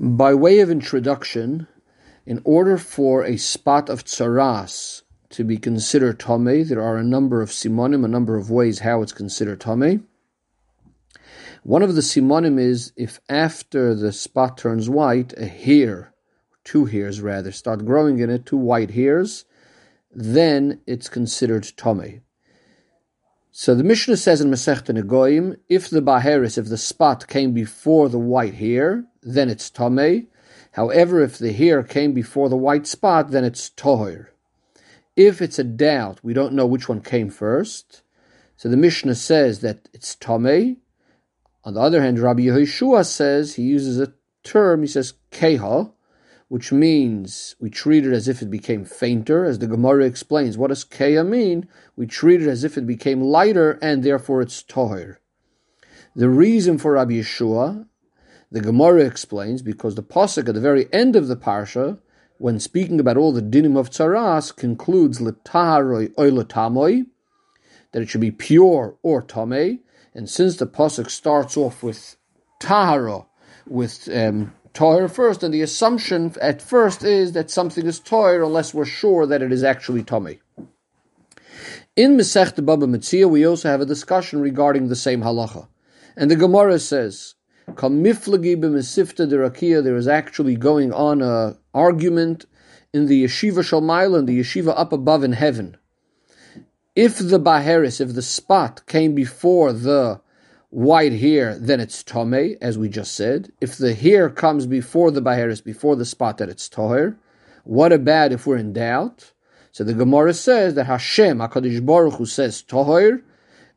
By way of introduction, in order for a spot of tsaras to be considered tame, there are a number of simonim, a number of ways how it's considered tame. One of the simonim is if after the spot turns white, a hair, two hairs rather, start growing in it, two white hairs, then it's considered tame. So the Mishnah says in Masechta Negoim, if the baharis, if the spot came before the white hair, then it's tame. However, if the hair came before the white spot, then it's tohir. If it's a doubt, we don't know which one came first. So the Mishnah says that it's tame. On the other hand, Rabbi Yehoshua says he uses a term. He says keha, which means we treat it as if it became fainter, as the Gemara explains. What does Kaya mean? We treat it as if it became lighter, and therefore it's Tohir. The reason for Rabbi Yehoshua, the Gemara explains, because the Pasuk at the very end of the Parsha, when speaking about all the dinim of tzaras, concludes letaharoi oilotamoi, that it should be pure or tame. And since the Pasuk starts off with tahara, with um, Toir first, and the assumption at first is that something is Toir unless we're sure that it is actually Tomei. In Masech Baba Metzia, we also have a discussion regarding the same halacha. And the Gemara says, there is actually going on a argument in the yeshiva Shalmaila, the yeshiva up above in heaven. If the Baharis, if the spot came before the white hair, then it's tome, as we just said. If the hair comes before the Baharis, before the spot, that it's toher. What about if we're in doubt? So the Gemara says that Hashem, Hakadosh Baruch Hu says toher,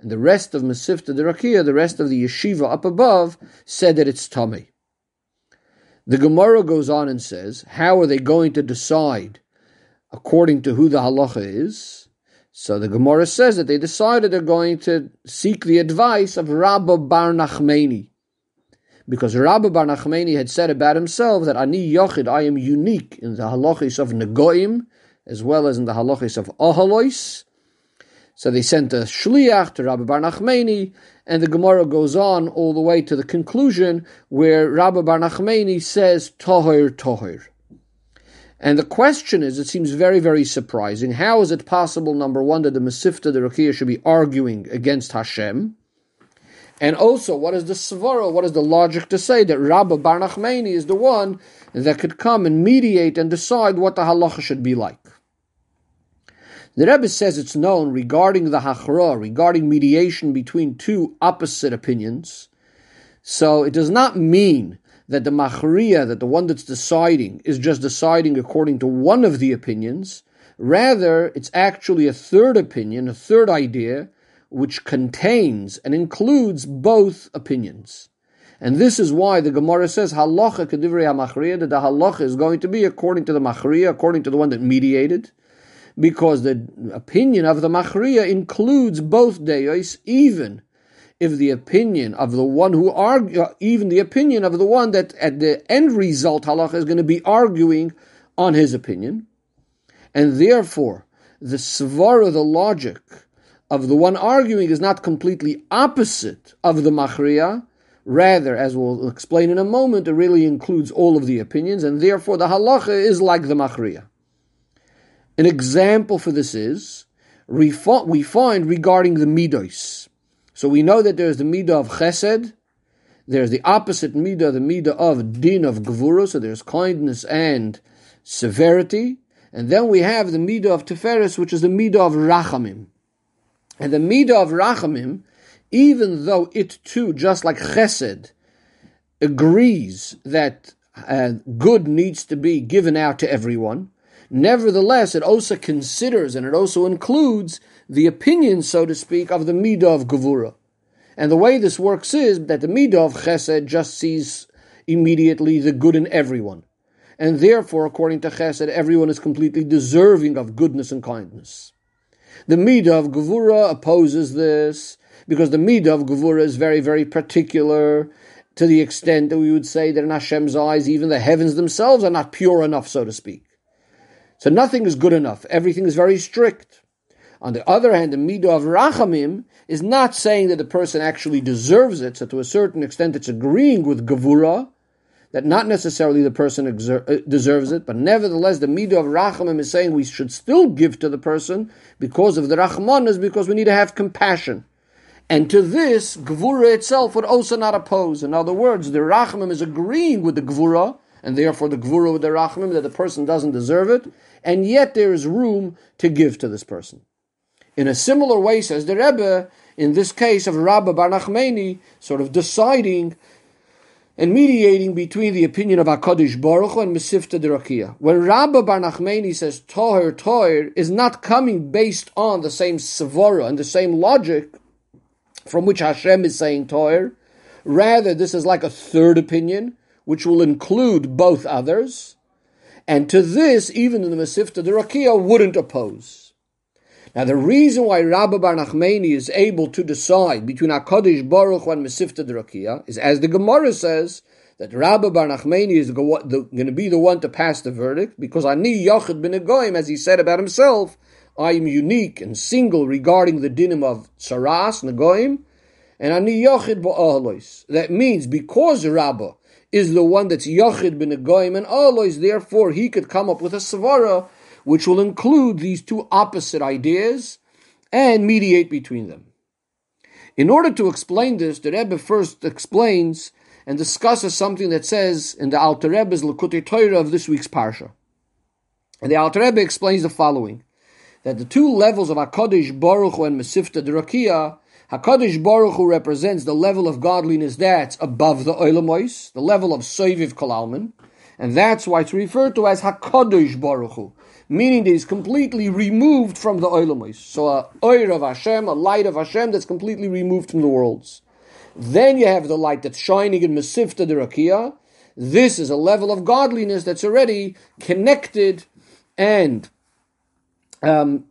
and the rest of Masifta Rakia, the rest of the yeshiva up above, said that it's tome. The Gemara goes on and says, how are they going to decide according to who the halacha is? So the Gemara says that they decided they're going to seek the advice of Rabbi Bar Nachmani. Because Rabbi Bar Nachmani had said about himself that Ani Yochid, I am unique in the halachis of Negoim, as well as in the halachis of Ohalois. So they sent a shliach to Rabbi Bar Nachmeni, and the Gemara goes on all the way to the conclusion where Rabbi Bar Nachmeni says Tohir Tohir. And the question is, it seems very, very surprising. How is it possible, number one, that the Masifta, the Rukiya, should be arguing against Hashem? And also, what is the svara? What is the logic to say that Rabbi Bar Nachmani is the one that could come and mediate and decide what the halacha should be like? The Rebbe says it's known regarding the hachra, regarding mediation between two opposite opinions. So it does not mean that the machriya, that the one that's deciding, is just deciding according to one of the opinions. Rather, it's actually a third opinion, a third idea, which contains and includes both opinions. And this is why the Gemara says halacha kedivrei hamachriya that the halacha is going to be according to the machriya, according to the one that mediated, because the opinion of the machriya includes both deos, even if the opinion of the one who argue, even the opinion of the one that at the end result halacha is going to be arguing on his opinion, and therefore the svara, the logic of the one arguing is not completely opposite of the machriya. Rather, as we'll explain in a moment, it really includes all of the opinions, and therefore the halacha is like the machriya. An example for this is we find regarding the midos. So we know that there's the midah of chesed, there's the opposite midah, the midah of din of gevura, so there's kindness and severity, and then we have the midah of teferis, which is the midah of rachamim. And the midah of rachamim, even though it too, just like chesed, agrees that uh, good needs to be given out to everyone, nevertheless, it also considers and it also includes the opinion, so to speak, of the Midah of Gevura. And the way this works is that the Midah of Chesed just sees immediately the good in everyone. And therefore, according to Chesed, everyone is completely deserving of goodness and kindness. The Midah of Gevura opposes this because the Midah of Gevura is very, very particular to the extent that we would say that in Hashem's eyes, even the heavens themselves are not pure enough, so to speak. So nothing is good enough. Everything is very strict. On the other hand, the midah of rachamim is not saying that the person actually deserves it. So to a certain extent, it's agreeing with gavura that not necessarily the person exer- uh, deserves it, but nevertheless the midah of rachamim is saying we should still give to the person because of the rachmanas, because we need to have compassion. And to this, Gvura itself would also not oppose. In other words, the Rachamim is agreeing with the Gvura, and therefore the Gvura with the Rachamim, that the person doesn't deserve it, and yet there is room to give to this person. In a similar way, says the Rebbe, in this case of Rabba Bar Nachmani, sort of deciding and mediating between the opinion of HaKadosh Baruch Hu and Mesivta Derakia. When Rabba Bar Nachmani says Toher Toher is not coming based on the same Savara and the same logic from which Hashem is saying Toir. Rather, this is like a third opinion, which will include both others. And to this, even in the Mesivta the Rakia wouldn't oppose. Now, the reason why Rabbi Bar Nachmani is able to decide between HaKadosh Baruch and Mesivta the Rakia is, as the Gemara says, that Rabbi Bar Nachmani is going to be the one to pass the verdict because Ani Yochid bin Agoyim, as he said about himself, I am unique and single regarding the dinim of Saras, Nagoim, and Ani Yochid Ba'alois. That means because Rabbah is the one that's Yochid B'Nagoim and Alois, therefore he could come up with a Savara which will include these two opposite ideas and mediate between them. In order to explain this, the Rebbe first explains and discusses something that says in the Alter Rebbe's Likutei Torah of this week's Parsha. And the Alter Rebbe explains the following that the two levels of Hakadosh Baruch Hu and Mesivta Derakia, Hakadosh Baruch Hu represents the level of godliness that's above the Oilamois, the level of Soiviv Kalalman, and that's why it's referred to as Hakadosh Baruch Hu, meaning that he's completely removed from the Oilamois. So a Oir of Hashem, a light of Hashem that's completely removed from the worlds. Then you have the light that's shining in Mesivta Derakia. This is a level of godliness that's already connected and um,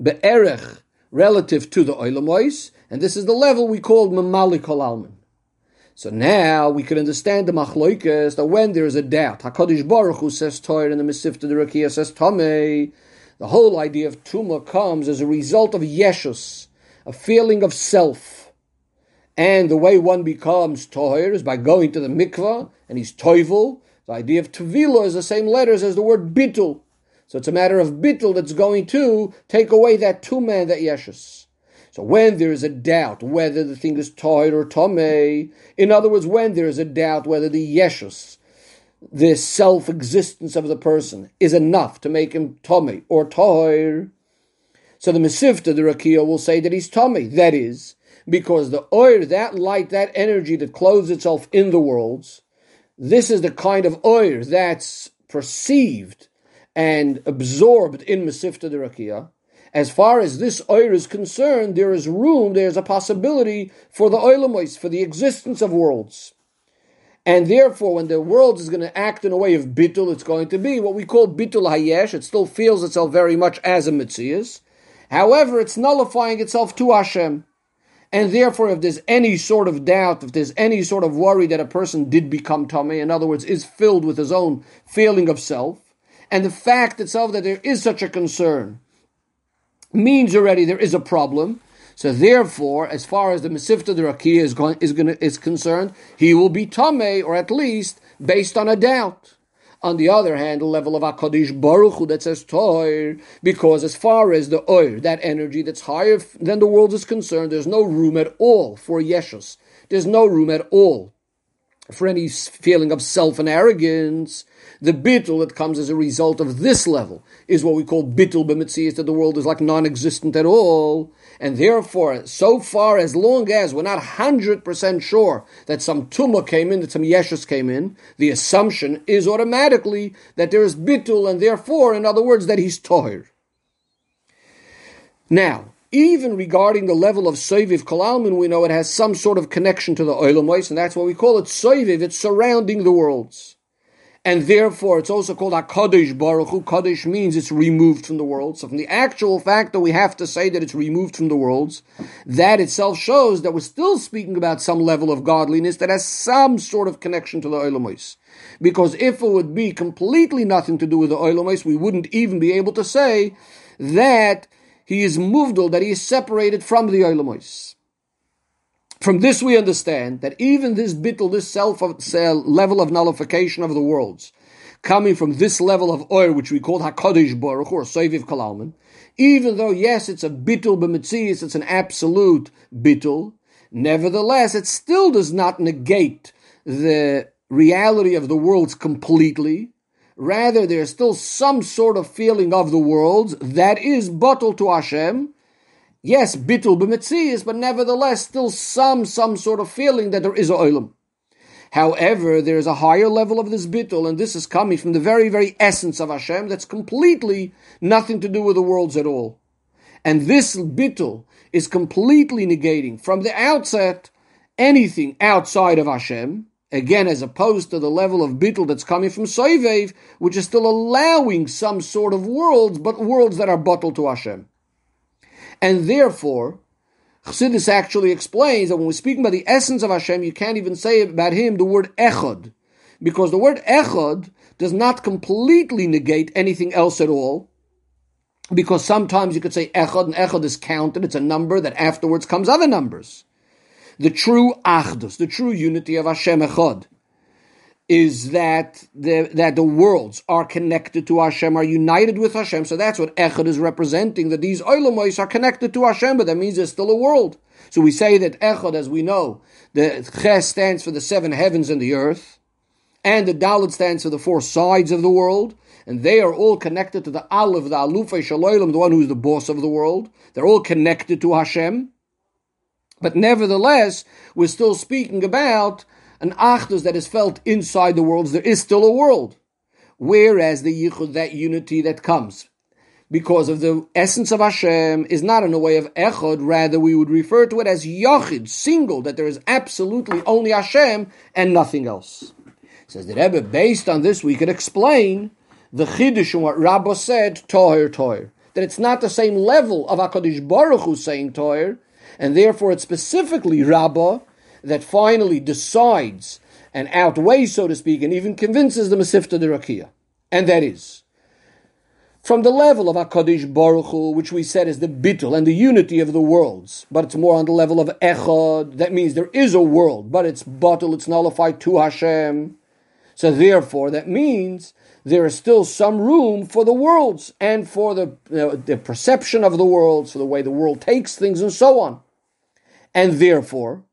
be'erech relative to the oilamois, and this is the level we called mamali kol alman. So now we can understand the machloikas that when there is a doubt, Hakadosh Baruch Hu says Torah and the Mesivta the Rakia says Tomei. The whole idea of tuma comes as a result of yeshus, a feeling of self. And the way one becomes toher is by going to the mikvah, and he's toivel. The idea of tevila is the same letters as the word bitul. So it's a matter of bittul that's going to take away that two man, that yeshus. So when there is a doubt whether the thing is toid or tome, in other words, when there is a doubt whether the yeshus, the self-existence of the person, is enough to make him tome or toir, so the Mesivta, the Rakia, will say that he's tome. That is, because the oir, that light, that energy that clothes itself in the worlds, this is the kind of oir that's perceived and absorbed in Mesivta Derakia, as far as this oil is concerned, there is room, there is a possibility for the oilamois, for the existence of worlds. And therefore, when the world is going to act in a way of bitul, it's going to be what we call bitul hayesh. It still feels itself very much as a mitzias. However, it's nullifying itself to Hashem. And therefore, if there's any sort of doubt, if there's any sort of worry that a person did become tummy, in other words, is filled with his own feeling of self, and the fact itself that there is such a concern means already there is a problem. So therefore, as far as the Mesivta Rakia is going, is going is concerned, he will be Tameh, or at least based on a doubt. On the other hand, the level of Hakadosh Baruch Hu that says Toir, because as far as the Oir, that energy that's higher than the world is concerned, there's no room at all for Yeshus. There's no room at all for any feeling of self and arrogance. The bittul that comes as a result of this level is what we call bittul b'mitzias, that the world is like non-existent at all. And therefore, so far as long as we're not 100% sure that some tumah came in, that some yeshus came in, the assumption is automatically that there is bittul, and therefore, in other words, that he's tohir. Now, even regarding the level of Soiviv Kalalmin, we know it has some sort of connection to the Oilamois, and that's why we call it Soiviv, it's surrounding the worlds and therefore it's also called HaKadosh Baruch Hu. Kadosh means it's removed from the world. So from the actual fact that we have to say that it's removed from the worlds, that itself shows that we're still speaking about some level of godliness that has some sort of connection to the Oilamos. Because if it would be completely nothing to do with the Oilamos, we wouldn't even be able to say that he is moved, all that he is separated from the Oilamos. From this we understand that even this bittul, this self of, uh, level of nullification of the worlds, coming from this level of oil, which we call Hakadosh Baruch or Soiviv Kalalman, even though yes, it's a bittul b'metzias, it's an absolute bittul, nevertheless, it still does not negate the reality of the worlds completely. Rather, there's still some sort of feeling of the worlds that is bottled to Hashem. Yes, bittul b'metzias, but nevertheless, still some some sort of feeling that there is a olam. However, there is a higher level of this bittul, and this is coming from the very, very essence of Hashem that's completely nothing to do with the worlds at all. And this bittul is completely negating from the outset anything outside of Hashem, again, as opposed to the level of bittul that's coming from Soivev, which is still allowing some sort of worlds, but worlds that are bottled to Hashem. And therefore, Chassidus actually explains that when we're speaking about the essence of Hashem, you can't even say about Him the word echad, because the word echad does not completely negate anything else at all. Because sometimes you could say echad, and echad is counted; it's a number that afterwards comes other numbers. The true achdus, the true unity of Hashem echad, is that the that the worlds are connected to Hashem, are united with Hashem. So that's what Echad is representing, that these Olamais are connected to Hashem, but that means there's still a world. So we say that Echad, as we know, the Ches stands for the seven heavens and the earth, and the Dalit stands for the four sides of the world, and they are all connected to the Aleph, the Alufay Shaloilam, the one who's the boss of the world. They're all connected to Hashem. But nevertheless, we're still speaking about an achdus that is felt inside the worlds, there is still a world. Whereas the yichud, that unity that comes because of the essence of Hashem, is not in a way of echod, rather we would refer to it as yachid, single, that there is absolutely only Hashem and nothing else. Says the Rebbe, based on this, we could explain the chiddush and what Rabba said, toher toher. That it's not the same level of HaKadosh Baruch Hu saying toher, and therefore it's specifically Rabbah that finally decides and outweighs, so to speak, and even convinces the Masifta de Rakia. And that is, from the level of HaKadosh Baruch Hu, which we said is the bittul and the unity of the worlds, but it's more on the level of Echad, that means there is a world, but it's bottle, it's nullified to Hashem. So therefore, that means there is still some room for the worlds and for the, you know, the perception of the worlds, for the way the world takes things and so on. And therefore,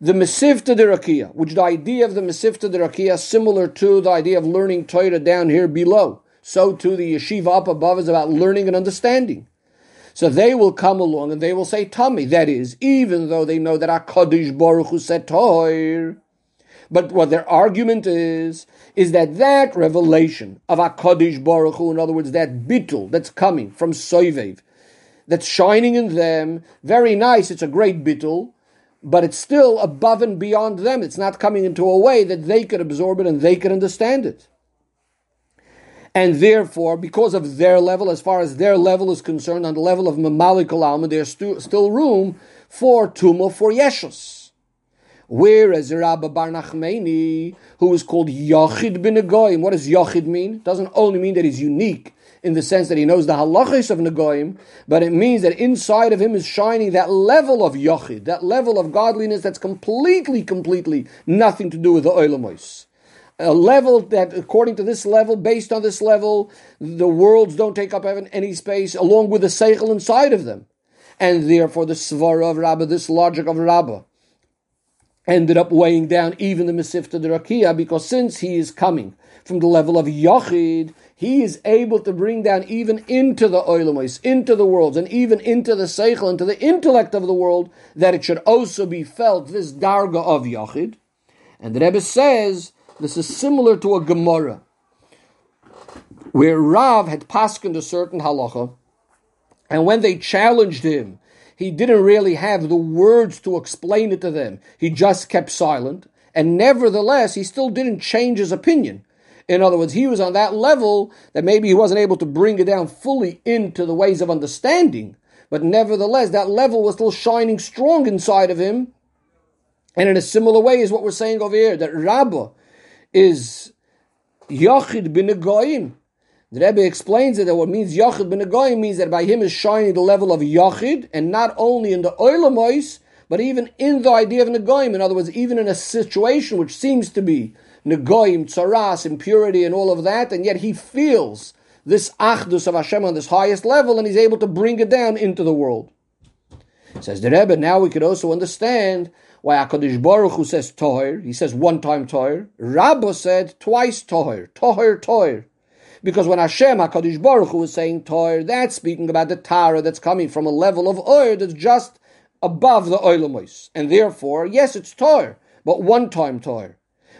the Mesivta de Rakia, which the idea of the Mesivta de Rakia is similar to the idea of learning Torah down here below. So too the yeshiva up above is about learning and understanding. So they will come along and they will say Tummy. That is, even though they know that HaKadosh Baruch Hu said Torah. But what their argument is, is that that revelation of HaKadosh Baruch Hu, in other words, that bittul that's coming from Soivev, that's shining in them, very nice, it's a great bittul, but it's still above and beyond them. It's not coming into a way that they could absorb it and they could understand it. And therefore, because of their level, as far as their level is concerned, on the level of Mamalik Alma, there's stu- still room for Tuma, for Yeshus. Whereas Rabbi Bar Nachmani, who is called Yachid bin Agoyim, what does Yachid mean? It doesn't only mean that he's unique, in the sense that he knows the halachis of Nagoim, but it means that inside of him is shining that level of Yochid, that level of godliness that's completely, completely nothing to do with the Oilamos. A level that, according to this level, based on this level, the worlds don't take up any space along with the Seichel inside of them. And therefore, the Svara of Rabbah, this logic of Rabbah, ended up weighing down even the Mesifta de Rakia because since he is coming from the level of Yachid, he is able to bring down even into the oilamos, into the worlds, and even into the seichel, into the intellect of the world, that it should also be felt, this darga of Yachid. And the Rebbe says, this is similar to a Gemara, where Rav had paskened a certain halacha, and when they challenged him, he didn't really have the words to explain it to them. He just kept silent, and nevertheless, he still didn't change his opinion. In other words, he was on that level that maybe he wasn't able to bring it down fully into the ways of understanding, but nevertheless, that level was still shining strong inside of him. And in a similar way is what we're saying over here, that Rabbah is Yachid bin. The Rebbe explains it that what means Yachid bin Goyim means that by him is shining the level of Yachid, and not only in the Oilamois, but even in the idea of Nagoyim, in other words, even in a situation which seems to be Nagoyim, Tsaras, impurity, and all of that, and yet he feels this Achdus of Hashem on this highest level, and he's able to bring it down into the world. Says the Rebbe, now we could also understand why HaKadosh Baruch Hu says Toher. He says one time Toher. Rabba said twice Toher. Toher, Toher. Because when Hashem HaKadosh Baruch Hu was saying Toher, that's speaking about the Tara that's coming from a level of Oir that's just above the Oilamos. And therefore, yes, it's Toher, but one time Toher.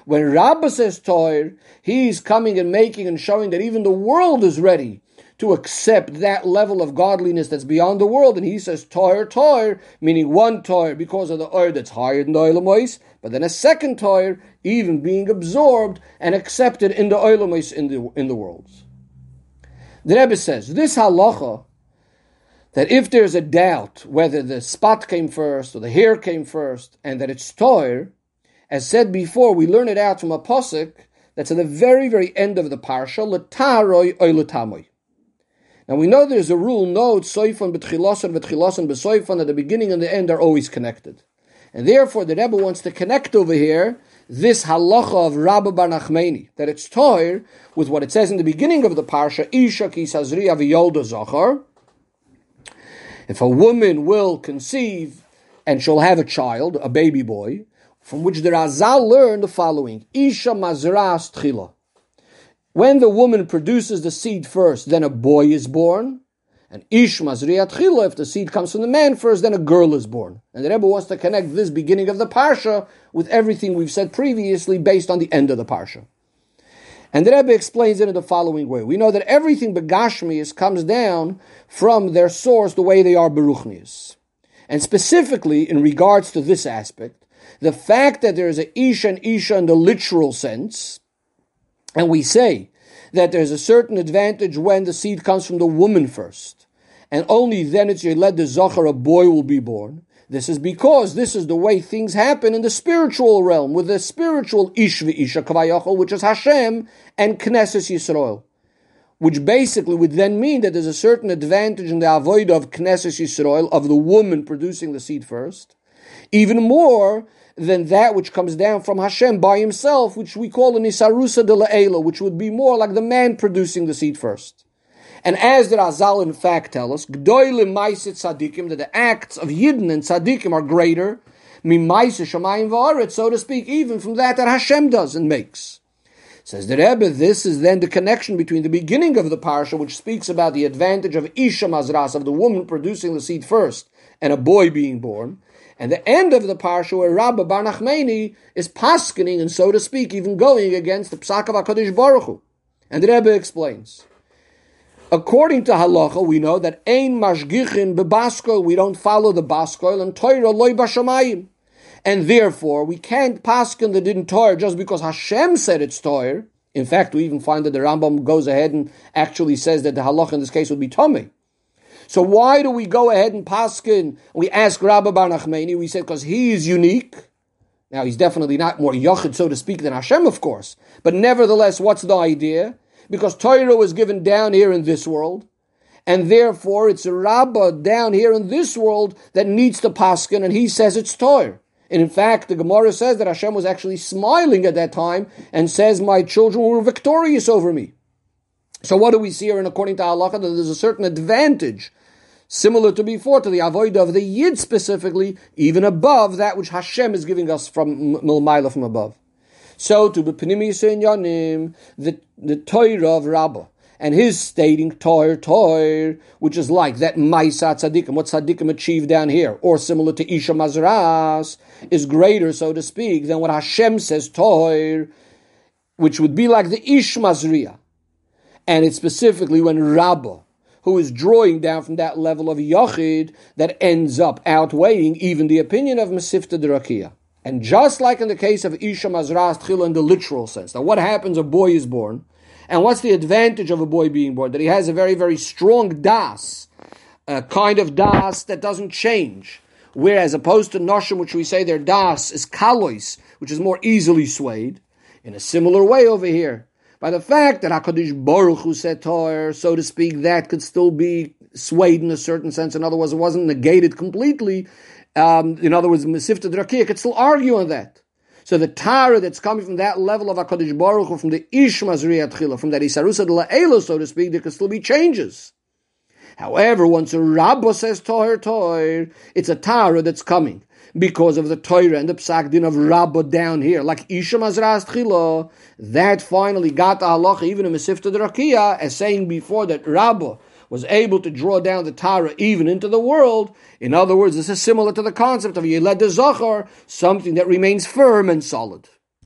When Rabba says Toher, he's coming and making and showing that even the world is ready to accept that level of godliness that's beyond the world. And he says toir toir, meaning one toir because of the oir that's higher than the oilamois, but then a second toir even being absorbed and accepted in the oilamois in the in the worlds. The Rebbe says this halacha that if there's a doubt whether the spot came first or the hair came first, and that it's toir, as said before, we learn it out from a posik that's at the very, very end of the parsha, letaroi oilatamoy. Now we know there's a rule, no, soifon betchilosan betchilosan besoifon, at the beginning and the end are always connected. And therefore the Rebbe wants to connect over here this halacha of Rabbi Bar Nachmani, that it's toir with what it says in the beginning of the parsha, Isha ki sazri. If a woman will conceive and she'll have a child, a baby boy, from which the Chazal learned the following: Isha mazras tchila. When the woman produces the seed first, then a boy is born. And Ish Mazriyat Chila, if the seed comes from the man first, then a girl is born. And the Rebbe wants to connect this beginning of the Parsha with everything we've said previously based on the end of the Parsha. And the Rebbe explains it in the following way. We know that everything Begashmias comes down from their source the way they are Beruchnias. And specifically, in regards to this aspect, the fact that there is a Ish and Isha in the literal sense, and we say that there's a certain advantage when the seed comes from the woman first, and only then it's led the Zachar, a boy will be born. This is because this is the way things happen in the spiritual realm, with the spiritual Ishvi Isha Kavayachol, which is Hashem, and Knesset Yisrael. Which basically would then mean that there's a certain advantage in the avoid of Knesset Yisrael, of the woman producing the seed first. Even more than that which comes down from Hashem by himself, which we call an Isarusa de La'ela, which would be more like the man producing the seed first. And as the Chazal in fact tell us, Gdoilim Maisit Tzadikim, that the acts of Yidden and Tzadikim are greater, so to speak, even from that that Hashem does and makes. Says the Rebbe, this is then the connection between the beginning of the parsha, which speaks about the advantage of Isha Mazras, of the woman producing the seed first, and a boy being born, and the end of the parsha where Rabbi Bar Nachmani is paskening and so to speak, even going against the Psak of HaKadosh Baruch Hu. And the Rebbe explains. According to halacha, we know that ein mashgichin bebaskoil, we don't follow the baskoil, and Torah loy bashamayim. And therefore, we can't paskin the din Torah just because Hashem said it's Torah. In fact, we even find that the Rambam goes ahead and actually says that the halacha in this case would be Tomei. So why do we go ahead and paskin? We ask Rabbi Bar Nachmani. We said because he is unique. Now he's definitely not more yachid, so to speak, than Hashem, of course. But nevertheless, what's the idea? Because Torah was given down here in this world, and therefore it's Rabbah down here in this world that needs to paskin, and he says it's Torah. And in fact, the Gemara says that Hashem was actually smiling at that time and says, "My children were victorious over me." So what do we see here? And according to Allah, that there's a certain advantage similar to before, to the avoid of the Yid specifically, even above that which Hashem is giving us from Milmaila from above. So to the Pnimis Yanim, the the Torah of Rabbah, and his stating Toir Toir, which is like that Maisa Tzadikim, what Tzadikim achieved down here, or similar to Isha Mazras, is greater, so to speak, than what Hashem says Toir, which would be like the Ish Mazriya. And it's specifically when Rabbah who is drawing down from that level of Yachid that ends up outweighing even the opinion of Masifta Derakia. And just like in the case of Isha Mazras Tchila in the literal sense, now what happens? A boy is born, and what's the advantage of a boy being born? That he has a very, very strong das, a kind of das that doesn't change. Whereas opposed to Noshim, which we say their das is kalois, which is more easily swayed. In a similar way over here, by the fact that Hakadosh Baruch Hu said Torah, so to speak, that could still be swayed in a certain sense. In other words, it wasn't negated completely. Um, in other words, Mesifta Drakia could still argue on that. So the Tara that's coming from that level of HaKadosh Baruch Hu, from the Ishmaz Riyat from that Isarusa de so to speak, there could still be changes. However, once a Rabba says Toher Toher, it's a Tara that's coming because of the Torah and the Psak Din of Rabba down here, like Isha Mazras Tchila, that finally got the halacha even in Mesifta Drakia, as saying before that Rabba was able to draw down the Tara even into the world. In other words, this is similar to the concept of Yeled Zachar, something that remains firm and solid.